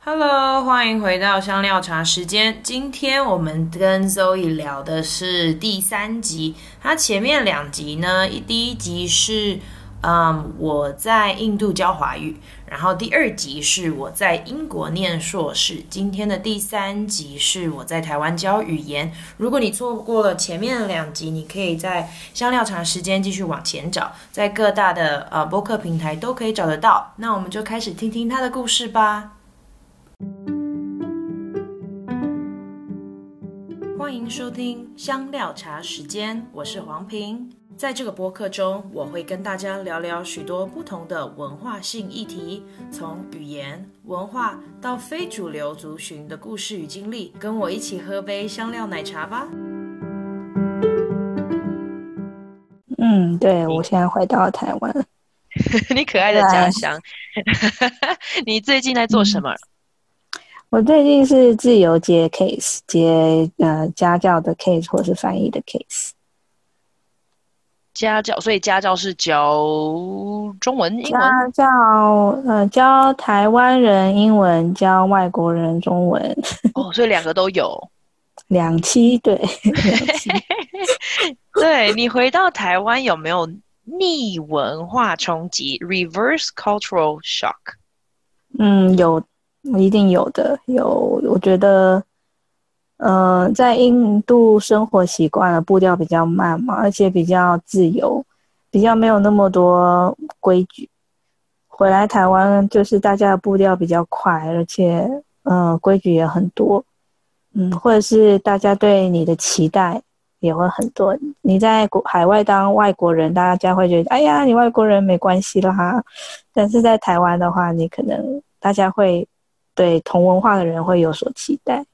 Hello，欢迎回到香料茶时间。今天我们跟 Zoe 聊的是第三集。它前面两集呢，第一集是嗯我在印度教华语，然后第二集是我在英国念硕士。今天的第三集是我在台湾教语言。如果你错过了前面两集，你可以在香料茶时间继续往前找，在各大的呃播客平台都可以找得到。那我们就开始听听他的故事吧。欢迎收听香料茶时间，我是黄平。在这个播客中，我会跟大家聊聊许多不同的文化性议题，从语言、文化到非主流族群的故事与经历。跟我一起喝杯香料奶茶吧。嗯，对，我现在回到台湾，你可爱的家乡。你最近在做什么？我最近是自由接 case，接呃家教的 case 或是翻译的 case。家教，所以家教是教中文、英文。家教呃教台湾人英文，教外国人中文。哦，所以两个都有。两期，对。对，你回到台湾有没有逆文化冲击 （reverse cultural shock）？嗯，有。一定有的，有。我觉得，呃，在印度生活习惯了，步调比较慢嘛，而且比较自由，比较没有那么多规矩。回来台湾，就是大家的步调比较快，而且，呃，规矩也很多。嗯，或者是大家对你的期待也会很多。你在国海外当外国人，大家会觉得，哎呀，你外国人没关系啦。但是在台湾的话，你可能大家会。对同文化的人会有所期待，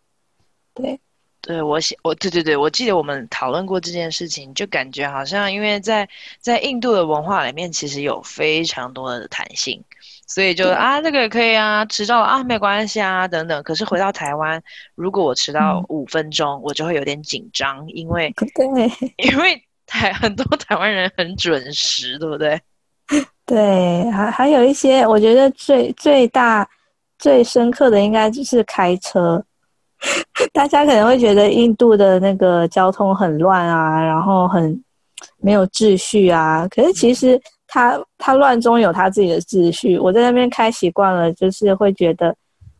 对，对我想我对对对，我记得我们讨论过这件事情，就感觉好像因为在在印度的文化里面，其实有非常多的弹性，所以就啊这个也可以啊，迟到了啊没关系啊等等。可是回到台湾，如果我迟到五分钟，嗯，我就会有点紧张，因为 对，因为台很多台湾人很准时，对不对？对，还还有一些，我觉得最最大。最深刻的应该就是开车，大家可能会觉得印度的那个交通很乱啊，然后很没有秩序啊。可是其实它它乱中有它自己的秩序。我在那边开习惯了，就是会觉得，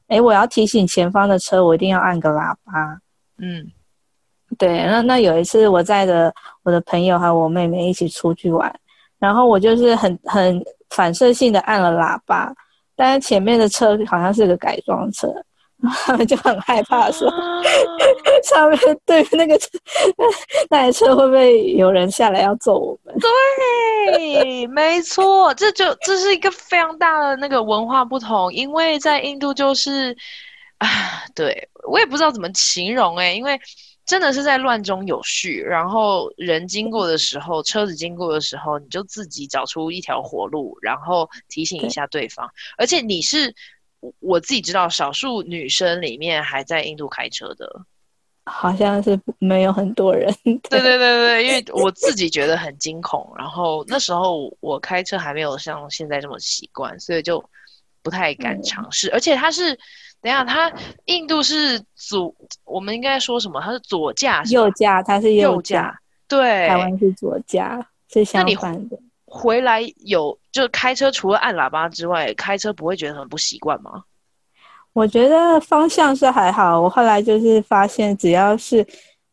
哎，我要提醒前方的车，我一定要按个喇叭。嗯，对。那那有一次我载着我的朋友还有我妹妹一起出去玩，然后我就是很很反射性的按了喇叭。但是前面的车好像是个改装车，他 们就很害怕说，啊、上面对那个车那台车会不会有人下来要揍我们？对，没错，这就这是一个非常大的那个文化不同，因为在印度就是啊，对我也不知道怎么形容哎、欸，因为。真的是在乱中有序，然后人经过的时候，车子经过的时候，你就自己找出一条活路，然后提醒一下对方。而且你是我自己知道，少数女生里面还在印度开车的，好像是没有很多人。对对对对，因为我自己觉得很惊恐，然后那时候我开车还没有像现在这么习惯，所以就不太敢尝试。嗯、而且它是。等一下，他印度是左，我们应该说什么？他是左驾，右驾，他是右驾。对，台湾是左驾，是相反的。回来有就开车，除了按喇叭之外，开车不会觉得很不习惯吗？我觉得方向是还好。我后来就是发现，只要是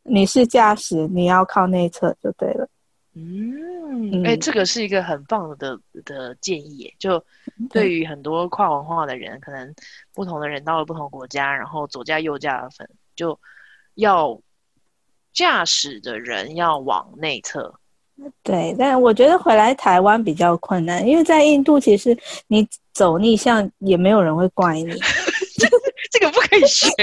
你是驾驶，你要靠内侧就对了。嗯，哎、欸，这个是一个很棒的的建议，就对于很多跨文化的人，可能不同的人到了不同国家，然后左驾右驾的分，就要驾驶的人要往内侧。对，但我觉得回来台湾比较困难，因为在印度其实你走逆向也没有人会怪你，这个不可以学。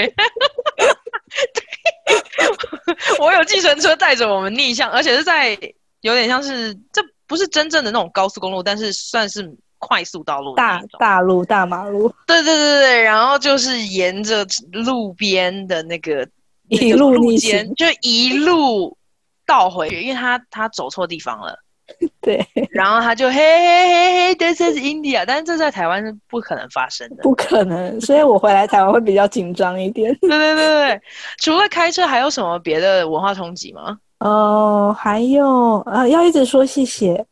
我有计程车带着我们逆向，而且是在。有点像是，这不是真正的那种高速公路，但是算是快速道路，大大路、大马路。对对对对，然后就是沿着路边的那个一路逆行，就一路倒回去，因为他他走错地方了。对，然后他就嘿嘿嘿嘿，This is India，但是这在台湾是不可能发生的，不可能，所以我回来台湾会比较紧张一点。对对对对，除了开车，还有什么别的文化冲击吗？哦，还有呃，要一直说谢谢。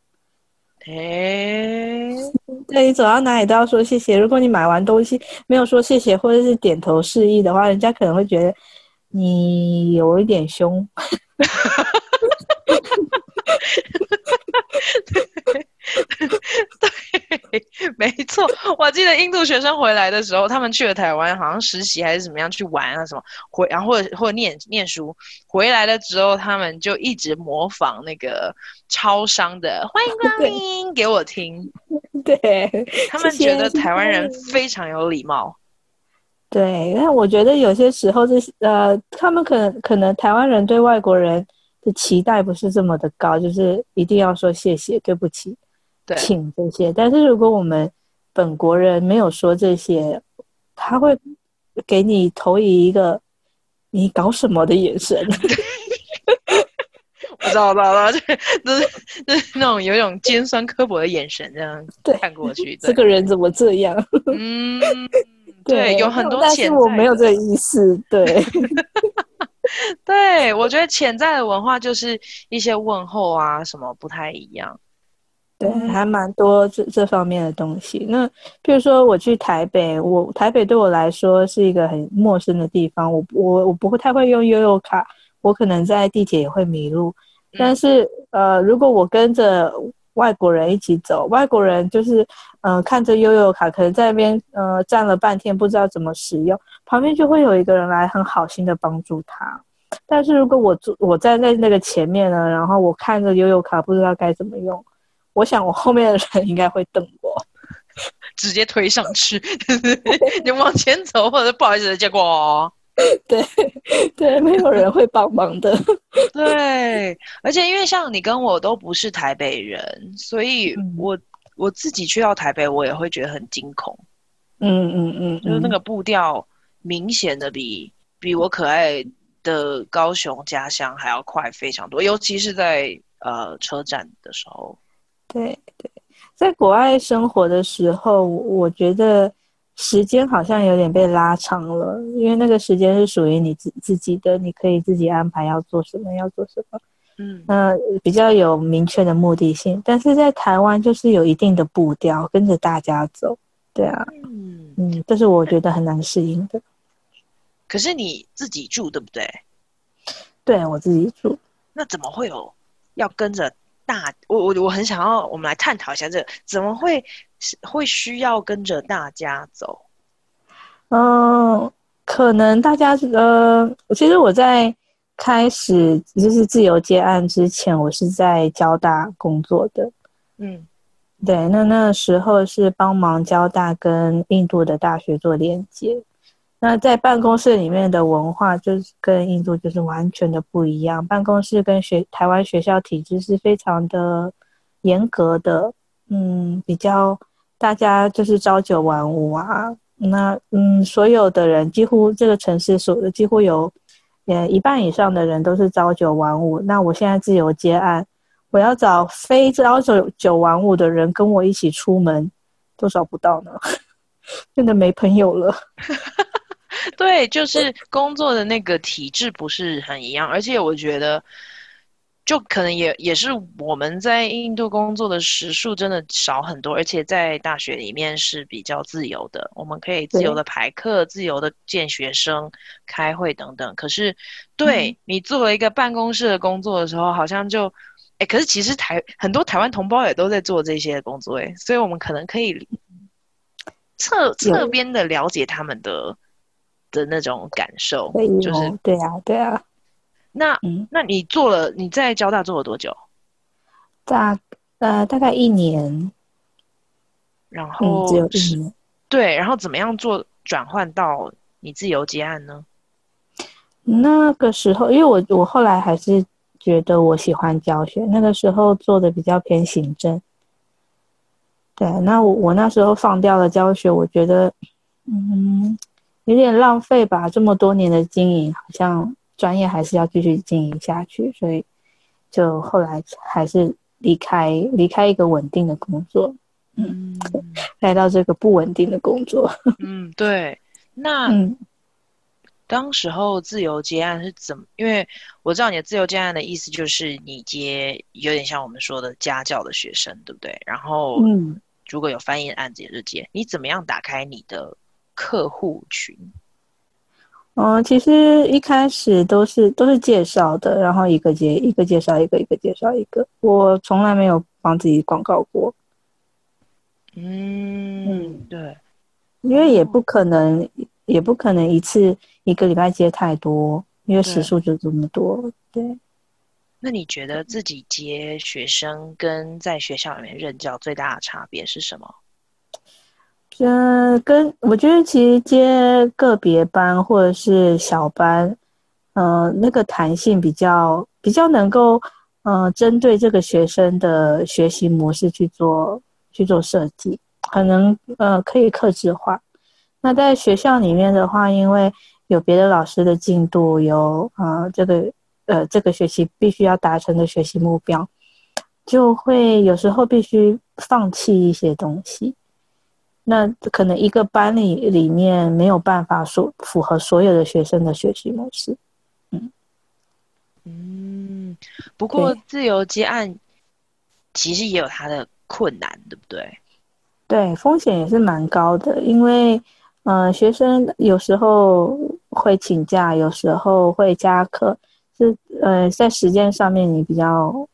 哎、欸，对，你走到哪里都要说谢谢。如果你买完东西没有说谢谢，或者是点头示意的话，人家可能会觉得你有一点凶。对，没错。我记得印度学生回来的时候，他们去了台湾，好像实习还是怎么样去玩啊什么，回然后或者或者念念书，回来了之后，他们就一直模仿那个超商的欢迎光临给我听。对，他们觉得台湾人非常有礼貌。对，但我觉得有些时候这是呃，他们可能可能台湾人对外国人的期待不是这么的高，就是一定要说谢谢、对不起、对请这些。但是如果我们本国人没有说这些，他会给你投以一个“你搞什么”的眼神。我知道，我知道，就是就是就是那种有一种尖酸刻薄的眼神这样看过去。这个人怎么这样？嗯，对，有很多潜在，但是我没有这个意思。对。对，我觉得潜在的文化就是一些问候啊，什么不太一样。对，还蛮多这这方面的东西。那比如说我去台北，我台北对我来说是一个很陌生的地方，我我我不会太会用悠游卡，我可能在地铁也会迷路。但是呃，如果我跟着外国人一起走，外国人就是呃看着悠游卡，可能在那边呃站了半天，不知道怎么使用。旁边就会有一个人来很好心的帮助他，但是如果我坐我站在那个前面呢，然后我看着悠游卡不知道该怎么用，我想我后面的人应该会瞪我，直接推上去，你往前走或者不好意思，结果 对对，没有人会帮忙的，对，而且因为像你跟我都不是台北人，所以我、嗯、我自己去到台北，我也会觉得很惊恐，嗯嗯嗯，就是那个步调。明显的比比我可爱的高雄家乡还要快非常多，尤其是在呃车站的时候。对对，在国外生活的时候，我觉得时间好像有点被拉长了，因为那个时间是属于你自自己的，你可以自己安排要做什么，要做什么。嗯，那比较有明确的目的性。但是在台湾就是有一定的步调，跟着大家走。对啊，嗯嗯，这是我觉得很难适应的。可是你自己住对不对？对，我自己住。那怎么会有要跟着大？我我我很想要，我们来探讨一下这个，怎么会会需要跟着大家走？嗯，可能大家呃，其实我在开始就是自由接案之前，我是在交大工作的。嗯。对，那那时候是帮忙交大跟印度的大学做连接。那在办公室里面的文化，就是跟印度就是完全的不一样。办公室跟学台湾学校体制是非常的严格的，嗯，比较大家就是朝九晚五啊。那嗯，所有的人几乎这个城市所几乎有呃一半以上的人都是朝九晚五。那我现在自由接案。我要找非朝九九晚五的人跟我一起出门，都找不到呢，真的没朋友了。对，就是工作的那个体制不是很一样，而且我觉得，就可能也也是我们在印度工作的时数真的少很多，而且在大学里面是比较自由的，我们可以自由的排课、自由的见学生、开会等等。可是，对、嗯、你作为一个办公室的工作的时候，好像就。哎，可是其实台很多台湾同胞也都在做这些工作，哎，所以我们可能可以侧侧边的了解他们的的那种感受，就是对啊，对啊。那嗯，那你做了你在交大做了多久？大呃大概一年，然后、嗯、只有一年。对，然后怎么样做转换到你自由接案呢？那个时候，因为我我后来还是。觉得我喜欢教学，那个时候做的比较偏行政。对，那我我那时候放掉了教学，我觉得，嗯，有点浪费吧。这么多年的经营，好像专业还是要继续经营下去，所以就后来还是离开离开一个稳定的工作，嗯，来到这个不稳定的工作。嗯，对。那嗯，当时候自由接案是怎么？因为我知道你的自由接案的意思就是你接有点像我们说的家教的学生，对不对？然后嗯，如果有翻译的案子也是接。你怎么样打开你的客户群？嗯，其实一开始都是都是介绍的，然后一个接一个介绍一个，一个介绍一个。我从来没有帮自己广告过。嗯，对，因为也不可能，也不可能一次一个礼拜接太多，因为时数就这么多。对。对，那你觉得自己接学生跟在学校里面任教最大的差别是什么？嗯，跟我觉得其实接个别班或者是小班，呃，那个弹性比较比较能够，呃，针对这个学生的学习模式去做去做设计，可能呃可以克制化。那在学校里面的话，因为有别的老师的进度，有呃这个呃这个学期必须要达成的学习目标，就会有时候必须放弃一些东西。那可能一个班里里面没有办法说符合所有的学生的学习模式，嗯嗯，不过自由接案其实也有它的困难，对不对？对，风险也是蛮高的，因为呃，学生有时候会请假，有时候会加课，是呃，在时间上面你比较。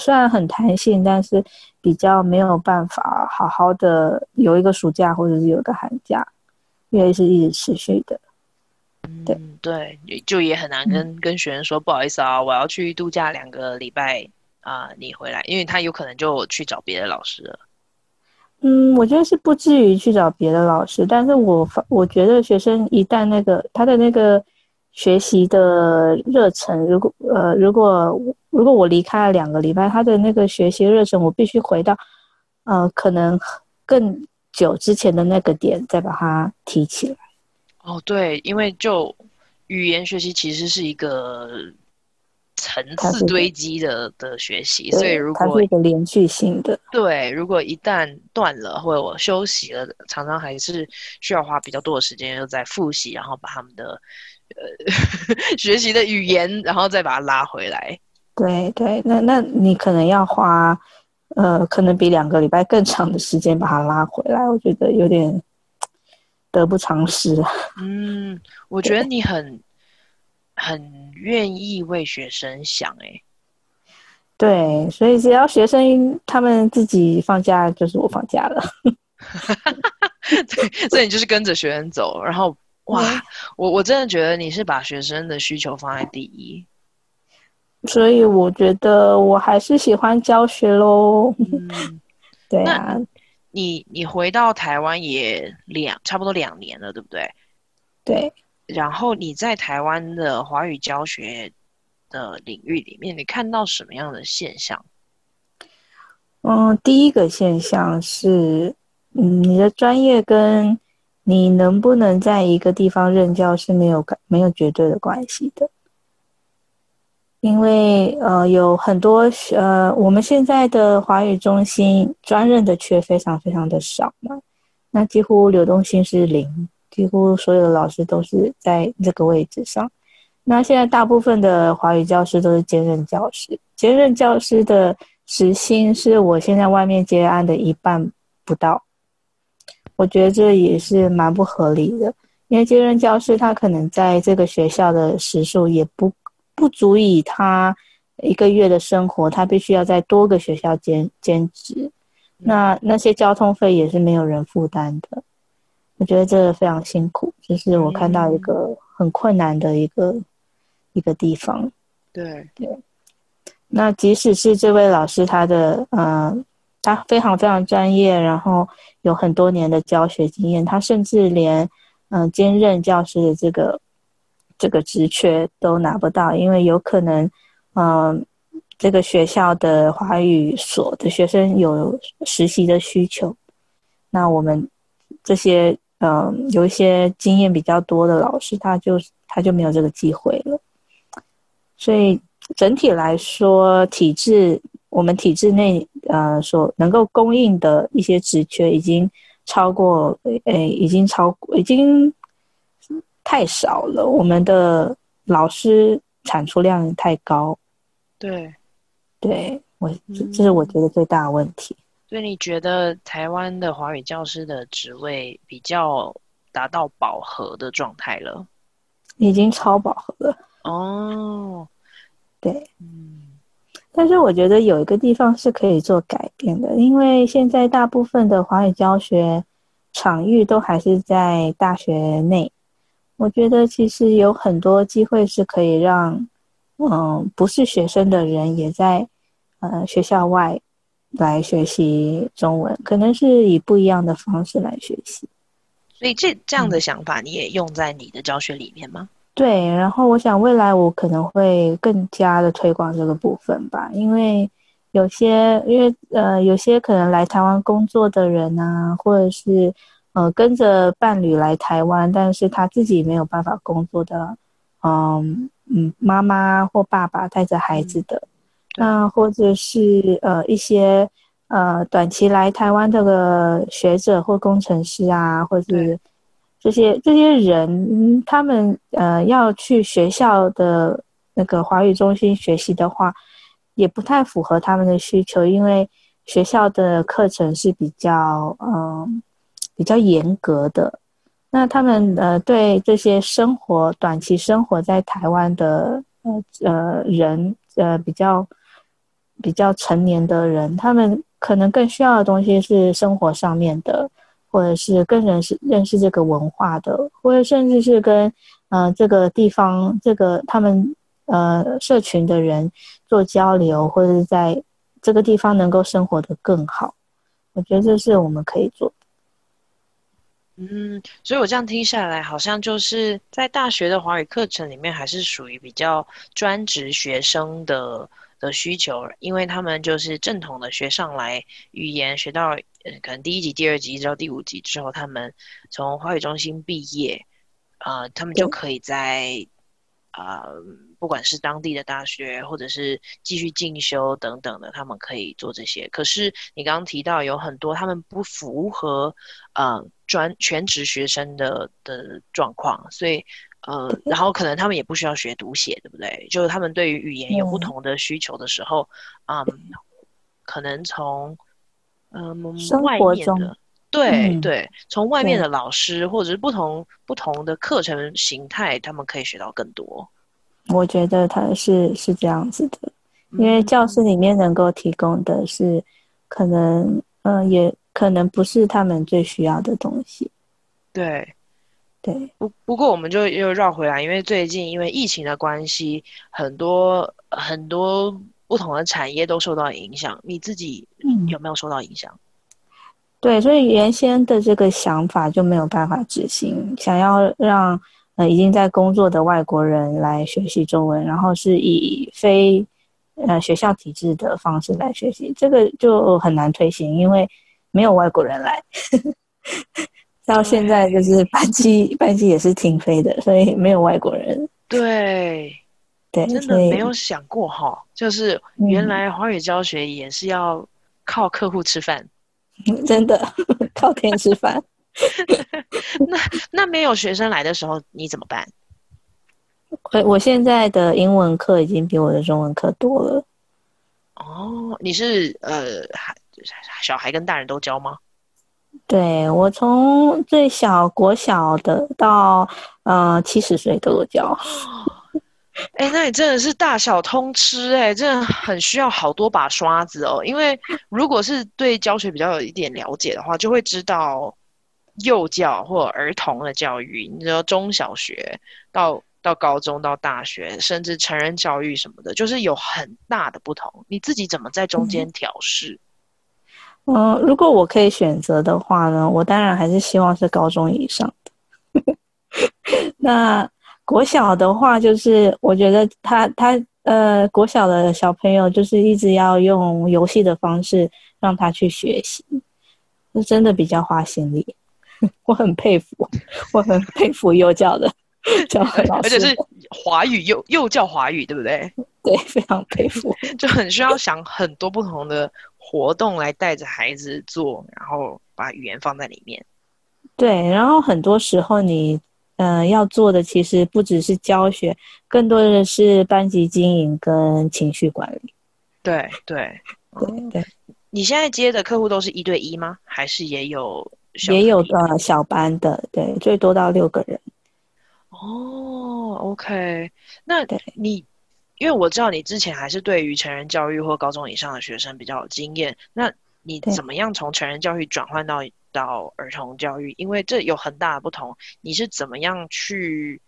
虽然很弹性，但是比较没有办法好好的有一个暑假或者是有一个寒假，因为是一直持续的。对、嗯、对，就也很难跟、嗯、跟学生说不好意思啊，我要去度假两个礼拜啊、呃，你回来，因为他有可能就去找别的老师了。嗯，我觉得是不至于去找别的老师，但是我我觉得学生一旦那个他的那个。学习的热忱，如果呃，如果如果我离开了两个礼拜，他的那个学习热忱，我必须回到，呃，可能更久之前的那个点，再把它提起来。哦，对，因为就语言学习其实是一个层次堆积的的学习，所以如果它是一个连续性的，对，如果一旦断了或者我休息了，常常还是需要花比较多的时间又在复习，然后把他们的。呃，学习的语言，然后再把它拉回来。对对，那那你可能要花，呃，可能比两个礼拜更长的时间把它拉回来。我觉得有点得不偿失。嗯，我觉得你很很愿意为学生想，哎。对，所以只要学生他们自己放假，就是我放假了。对，所以你就是跟着学生走，然后。哇，我我真的觉得你是把学生的需求放在第一，所以我觉得我还是喜欢教学喽。嗯，对啊，你你回到台湾也两差不多两年了，对不对？对。然后你在台湾的华语教学的领域里面，你看到什么样的现象？嗯，第一个现象是，嗯，你的专业跟你能不能在一个地方任教是没有没有绝对的关系的，因为呃有很多呃我们现在的华语中心专任的缺非常非常的少嘛，那几乎流动性是零，几乎所有的老师都是在这个位置上。那现在大部分的华语教师都是兼任教师，兼任教师的时薪是我现在外面接案的一半不到。我觉得这也是蛮不合理的，因为兼任教师他可能在这个学校的时数也不不足以他一个月的生活，他必须要在多个学校兼兼职，那那些交通费也是没有人负担的。我觉得这个非常辛苦，就是我看到一个很困难的一个一个地方。对对，那即使是这位老师他的嗯。呃他非常非常专业，然后有很多年的教学经验。他甚至连嗯、呃、兼任教师的这个这个职缺都拿不到，因为有可能嗯、这个学校的华语所的学生有实习的需求。那我们这些嗯、有一些经验比较多的老师，他就他就没有这个机会了。所以整体来说，体制。我们体制内呃所能够供应的一些职缺已经超过，诶，已经超过，已经太少了。我们的老师产出量太高。对，对我这这是我觉得最大的问题。所以你觉得台湾的华语教师的职位比较达到饱和的状态了？已经超饱和了。哦，对，嗯。但是我觉得有一个地方是可以做改变的，因为现在大部分的华语教学场域都还是在大学内。我觉得其实有很多机会是可以让，嗯，不是学生的人也在，呃，学校外来学习中文，可能是以不一样的方式来学习。所以这这样的想法你也用在你的教学里面吗？对，然后我想未来我可能会更加的推广这个部分吧，因为有些因为呃有些可能来台湾工作的人啊，或者是呃跟着伴侣来台湾，但是他自己没有办法工作的，嗯嗯妈妈或爸爸带着孩子的，那、嗯、或者是呃一些呃短期来台湾这个学者或工程师啊，或者是。这些这些人，他们呃要去学校的那个华语中心学习的话，也不太符合他们的需求，因为学校的课程是比较嗯、呃、比较严格的。那他们呃对这些生活短期生活在台湾的呃呃人呃比较比较成年的人，他们可能更需要的东西是生活上面的。或者是更认识认识这个文化的，或者甚至是跟呃这个地方这个他们呃社群的人做交流，或者是在这个地方能够生活得更好，我觉得这是我们可以做的。嗯，所以我这样听下来，好像就是在大学的华语课程里面，还是属于比较专职学生的的需求，因为他们就是正统的学上来语言学到。可能第一级、第二级一直到第五级之后，他们从华语中心毕业，呃，他们就可以在啊、呃，不管是当地的大学，或者是继续进修等等的，他们可以做这些。可是你刚刚提到有很多他们不符合呃专全职学生的的状况，所以呃，然后可能他们也不需要学读写，对不对？就是他们对于语言有不同的需求的时候，嗯，嗯可能从嗯，生活中，对、嗯、对，从外面的老师或者是不同不同的课程形态，他们可以学到更多。我觉得他是是这样子的，因为教室里面能够提供的是，可能嗯、呃，也可能不是他们最需要的东西。对对，不不过我们就又绕回来，因为最近因为疫情的关系，很多很多。不同的产业都受到影响，你自己有没有受到影响？嗯，对，所以原先的这个想法就没有办法执行。想要让呃已经在工作的外国人来学习中文，然后是以非呃学校体制的方式来学习，这个就很难推行，因为没有外国人来。到现在就是班机班机也是停飞的，所以没有外国人。对。对，真的没有想过哈，就是原来华语教学也是要靠客户吃饭，嗯、真的 靠天吃饭。那那没有学生来的时候你怎么办？我我现在的英文课已经比我的中文课多了。哦，你是呃，小孩跟大人都教吗？对，我从最小国小的到呃七十岁都有教。哎、欸，那你真的是大小通吃哎、欸，真的很需要好多把刷子哦。因为如果是对教学比较有一点了解的话，就会知道幼教或儿童的教育，你知道中小学到到高中到大学，甚至成人教育什么的，就是有很大的不同。你自己怎么在中间调试？嗯，如果我可以选择的话呢，我当然还是希望是高中以上的。那。国小的话，就是我觉得他他呃，国小的小朋友就是一直要用游戏的方式让他去学习，是真的比较花心力。我很佩服，我很佩服幼教的 教老师，而且是华语幼幼教华语，对不对？对，非常佩服，就很需要想很多不同的活动来带着孩子做，然后把语言放在里面。对，然后很多时候你嗯、呃、要做的其实不只是教学，更多的是班级经营跟情绪管理。对对对对。你现在接的客户都是一对一吗？还是也有也有呃小班的？对，最多到六个人。哦，OK，那你。因为我知道你之前还是对于成人教育或高中以上的学生比较有经验，那你怎么样从成人教育转换到到儿童教育？因为这有很大的不同，你是怎么样去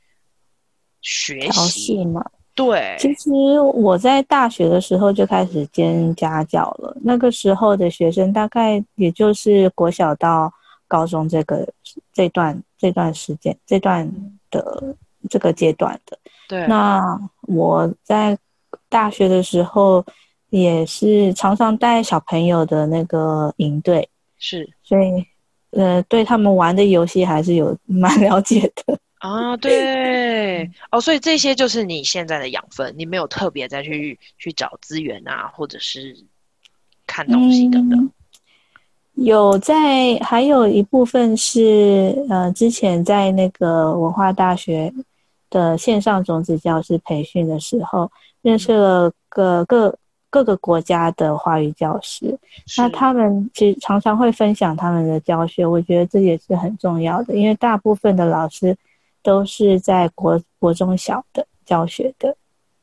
学习吗？对，其实我在大学的时候就开始兼家教了，那个时候的学生大概也就是国小到高中这个这段这段时间这段的这个阶段的。对，那我在大学的时候也是常常带小朋友的那个营队，是，所以呃，对他们玩的游戏还是有 蛮了解的啊。对，哦，所以这些就是你现在的养分，你没有特别再去去找资源啊，或者是看东西等等。嗯，有在，还有一部分是呃，之前在那个文化大学。的线上种子教师培训的时候，认识了个各各个国家的华语教师，那他们其实常常会分享他们的教学，我觉得这也是很重要的，因为大部分的老师都是在国国中小的教学的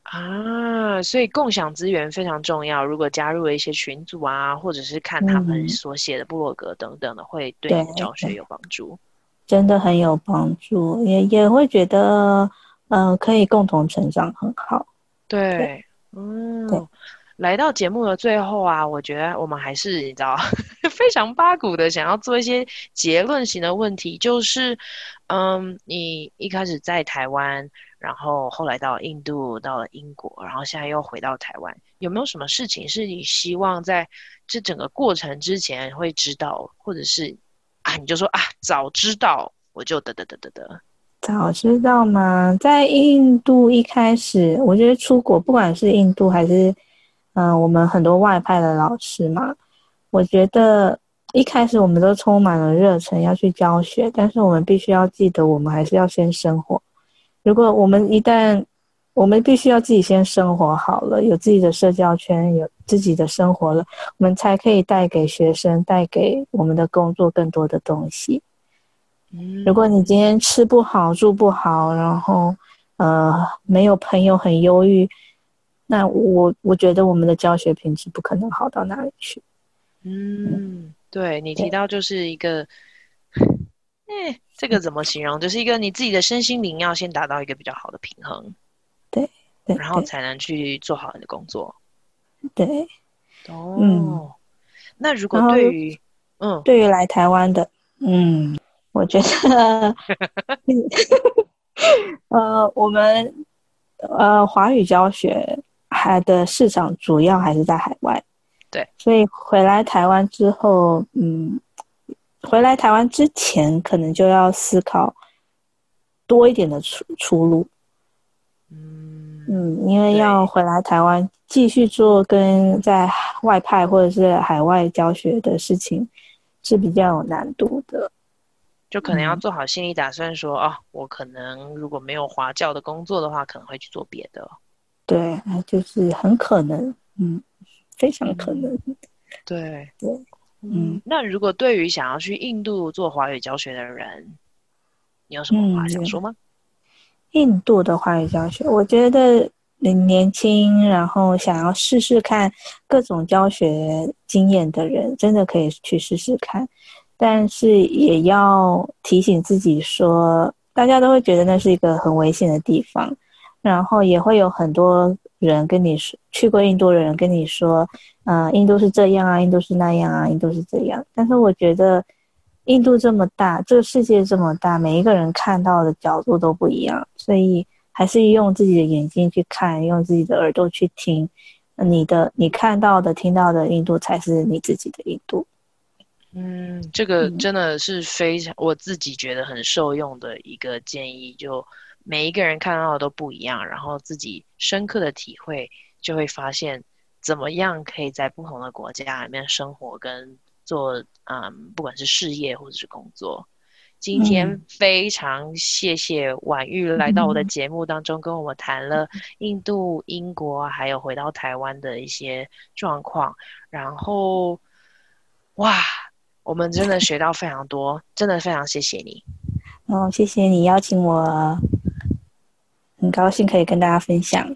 啊，所以共享资源非常重要。如果加入了一些群组啊，或者是看他们所写的部落格等等的，嗯、会对你教学有帮助。真的很有帮助，也也会觉得，嗯、呃，可以共同成长，很好。对，对嗯，对。来到节目的最后啊，我觉得我们还是你知道，非常八股的，想要做一些结论型的问题，就是，嗯，你一开始在台湾，然后后来到印度，到了英国，然后现在又回到台湾，有没有什么事情是你希望在这整个过程之前会知道，或者是？啊，你就说啊，早知道我就得得得得得。早知道吗？在印度一开始，我觉得出国，不管是印度还是嗯、呃，我们很多外派的老师嘛，我觉得一开始我们都充满了热忱要去教学，但是我们必须要记得，我们还是要先生活。如果我们一旦我们必须要自己先生活好了，有自己的社交圈，有自己的生活了，我们才可以带给学生、带给我们的工作更多的东西。嗯，如果你今天吃不好、住不好，然后呃没有朋友、很忧郁，那我我觉得我们的教学品质不可能好到哪里去。嗯，对，你提到就是一个，哎，这个怎么形容？就是一个你自己的身心灵要先达到一个比较好的平衡。对，对然后才能去做好你的工作。对，哦，嗯、那如果对于嗯，对于来台湾的，嗯，我觉得 呃，我们呃华语教学还的市场主要还是在海外。对，所以回来台湾之后，嗯，回来台湾之前，可能就要思考多一点的出出路。嗯，因为要回来台湾继续做跟在外派或者是海外教学的事情，是比较有难度的。就可能要做好心理打算说，说、嗯、哦，我可能如果没有华教的工作的话，可能会去做别的。对，就是很可能，嗯，非常可能。嗯、对对，嗯。那如果对于想要去印度做华语教学的人，你有什么话想说吗？嗯印度的华语教学，我觉得你年轻，然后想要试试看各种教学经验的人，真的可以去试试看。但是也要提醒自己说，大家都会觉得那是一个很危险的地方，然后也会有很多人跟你说，去过印度的人跟你说，嗯、呃，印度是这样啊，印度是那样啊，印度是这样。但是我觉得。印度这么大，这个世界这么大，每一个人看到的角度都不一样，所以还是用自己的眼睛去看，用自己的耳朵去听，你的你看到的、听到的印度才是你自己的印度。嗯，这个真的是非常、嗯、我自己觉得很受用的一个建议。就每一个人看到的都不一样，然后自己深刻的体会，就会发现怎么样可以在不同的国家里面生活跟做，嗯，不管是事业或者是工作。今天非常谢谢婉玉来到我的节目当中，跟我们谈了 印度、英国还有回到台湾的一些状况。然后，哇！我们真的学到非常多，真的非常谢谢你。哦，谢谢你邀请我，很高兴可以跟大家分享。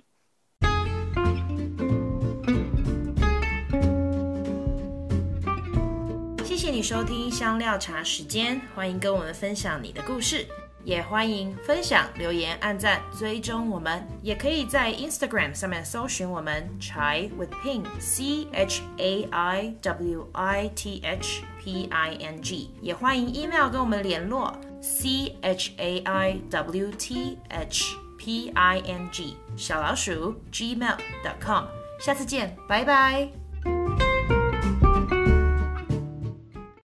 谢谢你收听香料茶时间，欢迎跟我们分享你的故事。也欢迎分享、留言、按赞、追踪我们，也可以在 Instagram 上面搜寻我们 Chai with Ping C H A I W I T H P I N G，也欢迎 email 跟我们联络 C H A I W T H P I N G 小老鼠 gmail.com，下次见，拜拜。